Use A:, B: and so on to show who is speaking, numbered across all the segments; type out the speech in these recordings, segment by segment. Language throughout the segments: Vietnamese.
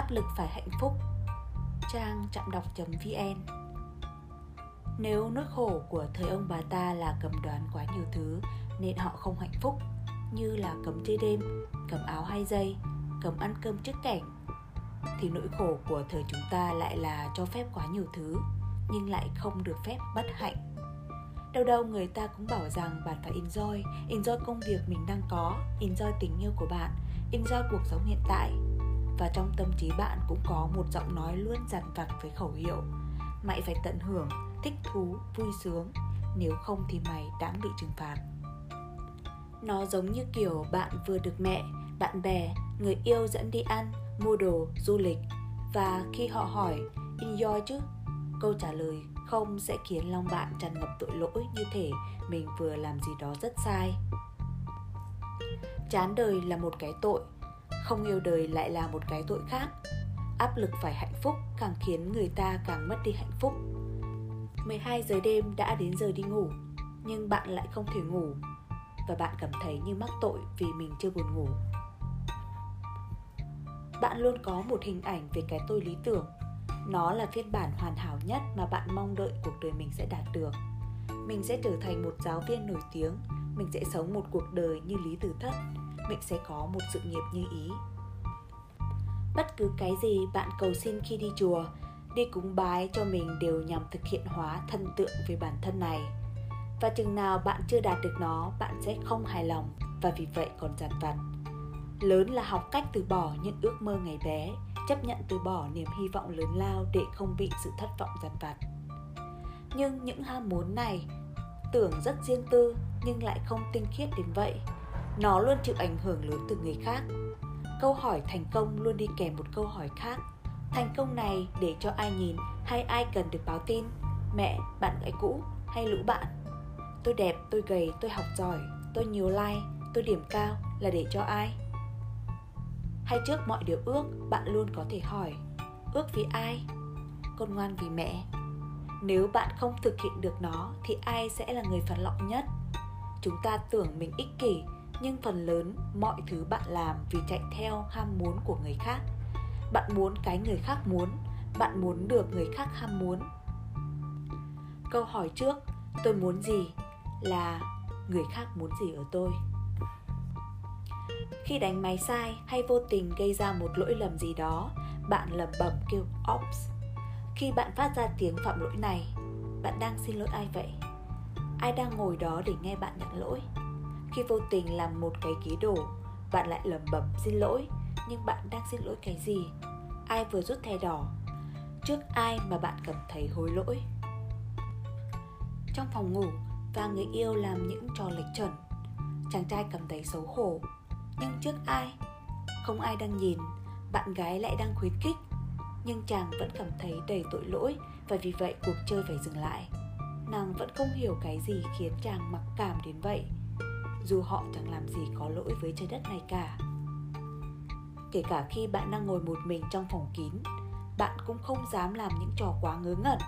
A: áp lực phải hạnh phúc. Trang chạm đọc.vn Nếu nỗi khổ của thời ông bà ta là cầm đoán quá nhiều thứ nên họ không hạnh phúc như là cấm chơi đêm, cầm áo hai giây, cấm ăn cơm trước cảnh thì nỗi khổ của thời chúng ta lại là cho phép quá nhiều thứ nhưng lại không được phép bất hạnh. Đâu đâu người ta cũng bảo rằng bạn phải enjoy enjoy công việc mình đang có enjoy tình yêu của bạn enjoy cuộc sống hiện tại và trong tâm trí bạn cũng có một giọng nói luôn dằn vặt với khẩu hiệu. Mày phải tận hưởng, thích thú, vui sướng, nếu không thì mày đáng bị trừng phạt. Nó giống như kiểu bạn vừa được mẹ, bạn bè, người yêu dẫn đi ăn, mua đồ, du lịch. Và khi họ hỏi, enjoy chứ? Câu trả lời không sẽ khiến lòng bạn tràn ngập tội lỗi như thể mình vừa làm gì đó rất sai. Chán đời là một cái tội không yêu đời lại là một cái tội khác. Áp lực phải hạnh phúc càng khiến người ta càng mất đi hạnh phúc. 12 giờ đêm đã đến giờ đi ngủ, nhưng bạn lại không thể ngủ. Và bạn cảm thấy như mắc tội vì mình chưa buồn ngủ. Bạn luôn có một hình ảnh về cái tôi lý tưởng. Nó là phiên bản hoàn hảo nhất mà bạn mong đợi cuộc đời mình sẽ đạt được. Mình sẽ trở thành một giáo viên nổi tiếng mình sẽ sống một cuộc đời như lý tử thất. Mình sẽ có một sự nghiệp như ý. Bất cứ cái gì bạn cầu xin khi đi chùa, đi cúng bái cho mình đều nhằm thực hiện hóa thân tượng về bản thân này. Và chừng nào bạn chưa đạt được nó, bạn sẽ không hài lòng và vì vậy còn dằn vặt. Lớn là học cách từ bỏ những ước mơ ngày bé, chấp nhận từ bỏ niềm hy vọng lớn lao để không bị sự thất vọng dằn vặt. Nhưng những ham muốn này tưởng rất riêng tư nhưng lại không tinh khiết đến vậy. Nó luôn chịu ảnh hưởng lớn từ người khác. Câu hỏi thành công luôn đi kèm một câu hỏi khác. Thành công này để cho ai nhìn hay ai cần được báo tin? Mẹ, bạn gái cũ hay lũ bạn? Tôi đẹp, tôi gầy, tôi học giỏi, tôi nhiều like, tôi điểm cao là để cho ai? Hay trước mọi điều ước, bạn luôn có thể hỏi, ước vì ai? Con ngoan vì mẹ. Nếu bạn không thực hiện được nó, thì ai sẽ là người phản lọng nhất? Chúng ta tưởng mình ích kỷ, nhưng phần lớn mọi thứ bạn làm vì chạy theo ham muốn của người khác. Bạn muốn cái người khác muốn, bạn muốn được người khác ham muốn. Câu hỏi trước, tôi muốn gì là người khác muốn gì ở tôi? Khi đánh máy sai hay vô tình gây ra một lỗi lầm gì đó, bạn lẩm bẩm kêu, ops. Khi bạn phát ra tiếng phạm lỗi này, bạn đang xin lỗi ai vậy? Ai đang ngồi đó để nghe bạn nhận lỗi? Khi vô tình làm một cái ký đổ bạn lại lẩm bẩm, xin lỗi. Nhưng bạn đang xin lỗi cái gì? Ai vừa rút thẻ đỏ? Trước ai mà bạn cảm thấy hối lỗi? Trong phòng ngủ và người yêu làm những trò lệch chuẩn. Chàng trai cảm thấy xấu hổ. Nhưng trước ai? Không ai đang nhìn. Bạn gái lại đang khuyến khích. Nhưng chàng vẫn cảm thấy đầy tội lỗi và vì vậy cuộc chơi phải dừng lại nàng vẫn không hiểu cái gì khiến chàng mặc cảm đến vậy. Dù họ chẳng làm gì có lỗi với trái đất này cả. Kể cả khi bạn đang ngồi một mình trong phòng kín, bạn cũng không dám làm những trò quá ngớ ngẩn,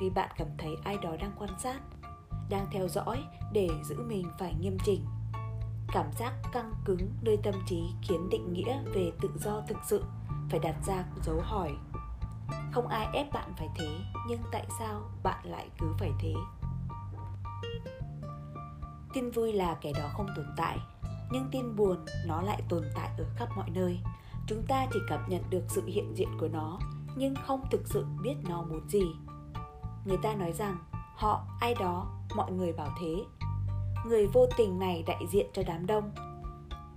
A: vì bạn cảm thấy ai đó đang quan sát, đang theo dõi để giữ mình phải nghiêm chỉnh. Cảm giác căng cứng nơi tâm trí khiến định nghĩa về tự do thực sự phải đặt ra dấu hỏi không ai ép bạn phải thế, nhưng tại sao bạn lại cứ phải thế? Tin vui là kẻ đó không tồn tại, nhưng tin buồn nó lại tồn tại ở khắp mọi nơi. Chúng ta chỉ cảm nhận được sự hiện diện của nó, nhưng không thực sự biết nó muốn gì. Người ta nói rằng, họ, ai đó, mọi người bảo thế. Người vô tình này đại diện cho đám đông.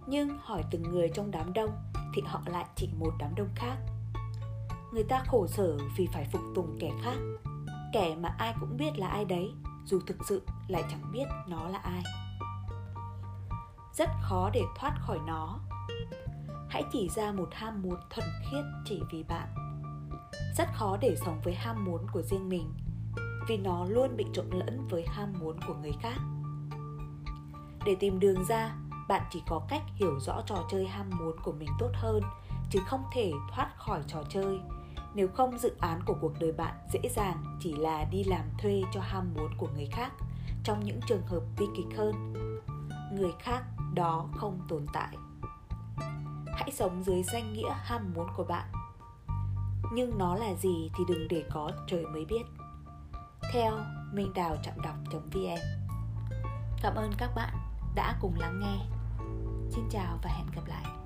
A: Nhưng hỏi từng người trong đám đông thì họ lại chỉ một đám đông khác người ta khổ sở vì phải phục tùng kẻ khác. Kẻ mà ai cũng biết là ai đấy, dù thực sự lại chẳng biết nó là ai. Rất khó để thoát khỏi nó. Hãy chỉ ra một ham muốn thuần khiết chỉ vì bạn. Rất khó để sống với ham muốn của riêng mình, vì nó luôn bị trộn lẫn với ham muốn của người khác. Để tìm đường ra, bạn chỉ có cách hiểu rõ trò chơi ham muốn của mình tốt hơn, chứ không thể thoát khỏi trò chơi nếu không, dự án của cuộc đời bạn dễ dàng chỉ là đi làm thuê cho ham muốn của người khác, trong những trường hợp bi kịch hơn. Người khác đó không tồn tại. Hãy sống dưới danh nghĩa ham muốn của bạn. Nhưng nó là gì thì đừng để có, trời mới biết. Theo minh đào chạm đọc vn. Cảm ơn các bạn đã cùng lắng nghe. Xin chào và hẹn gặp lại.